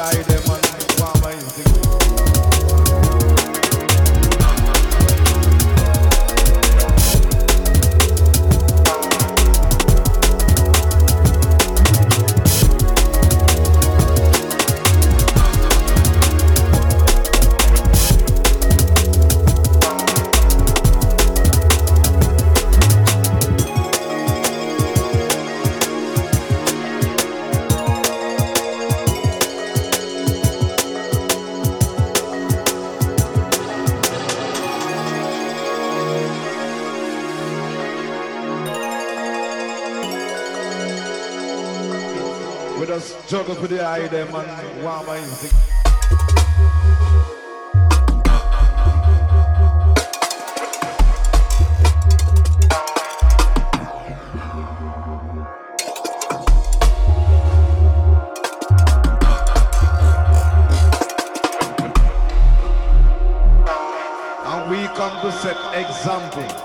I just juggle for the eye them and warm my we come to set example.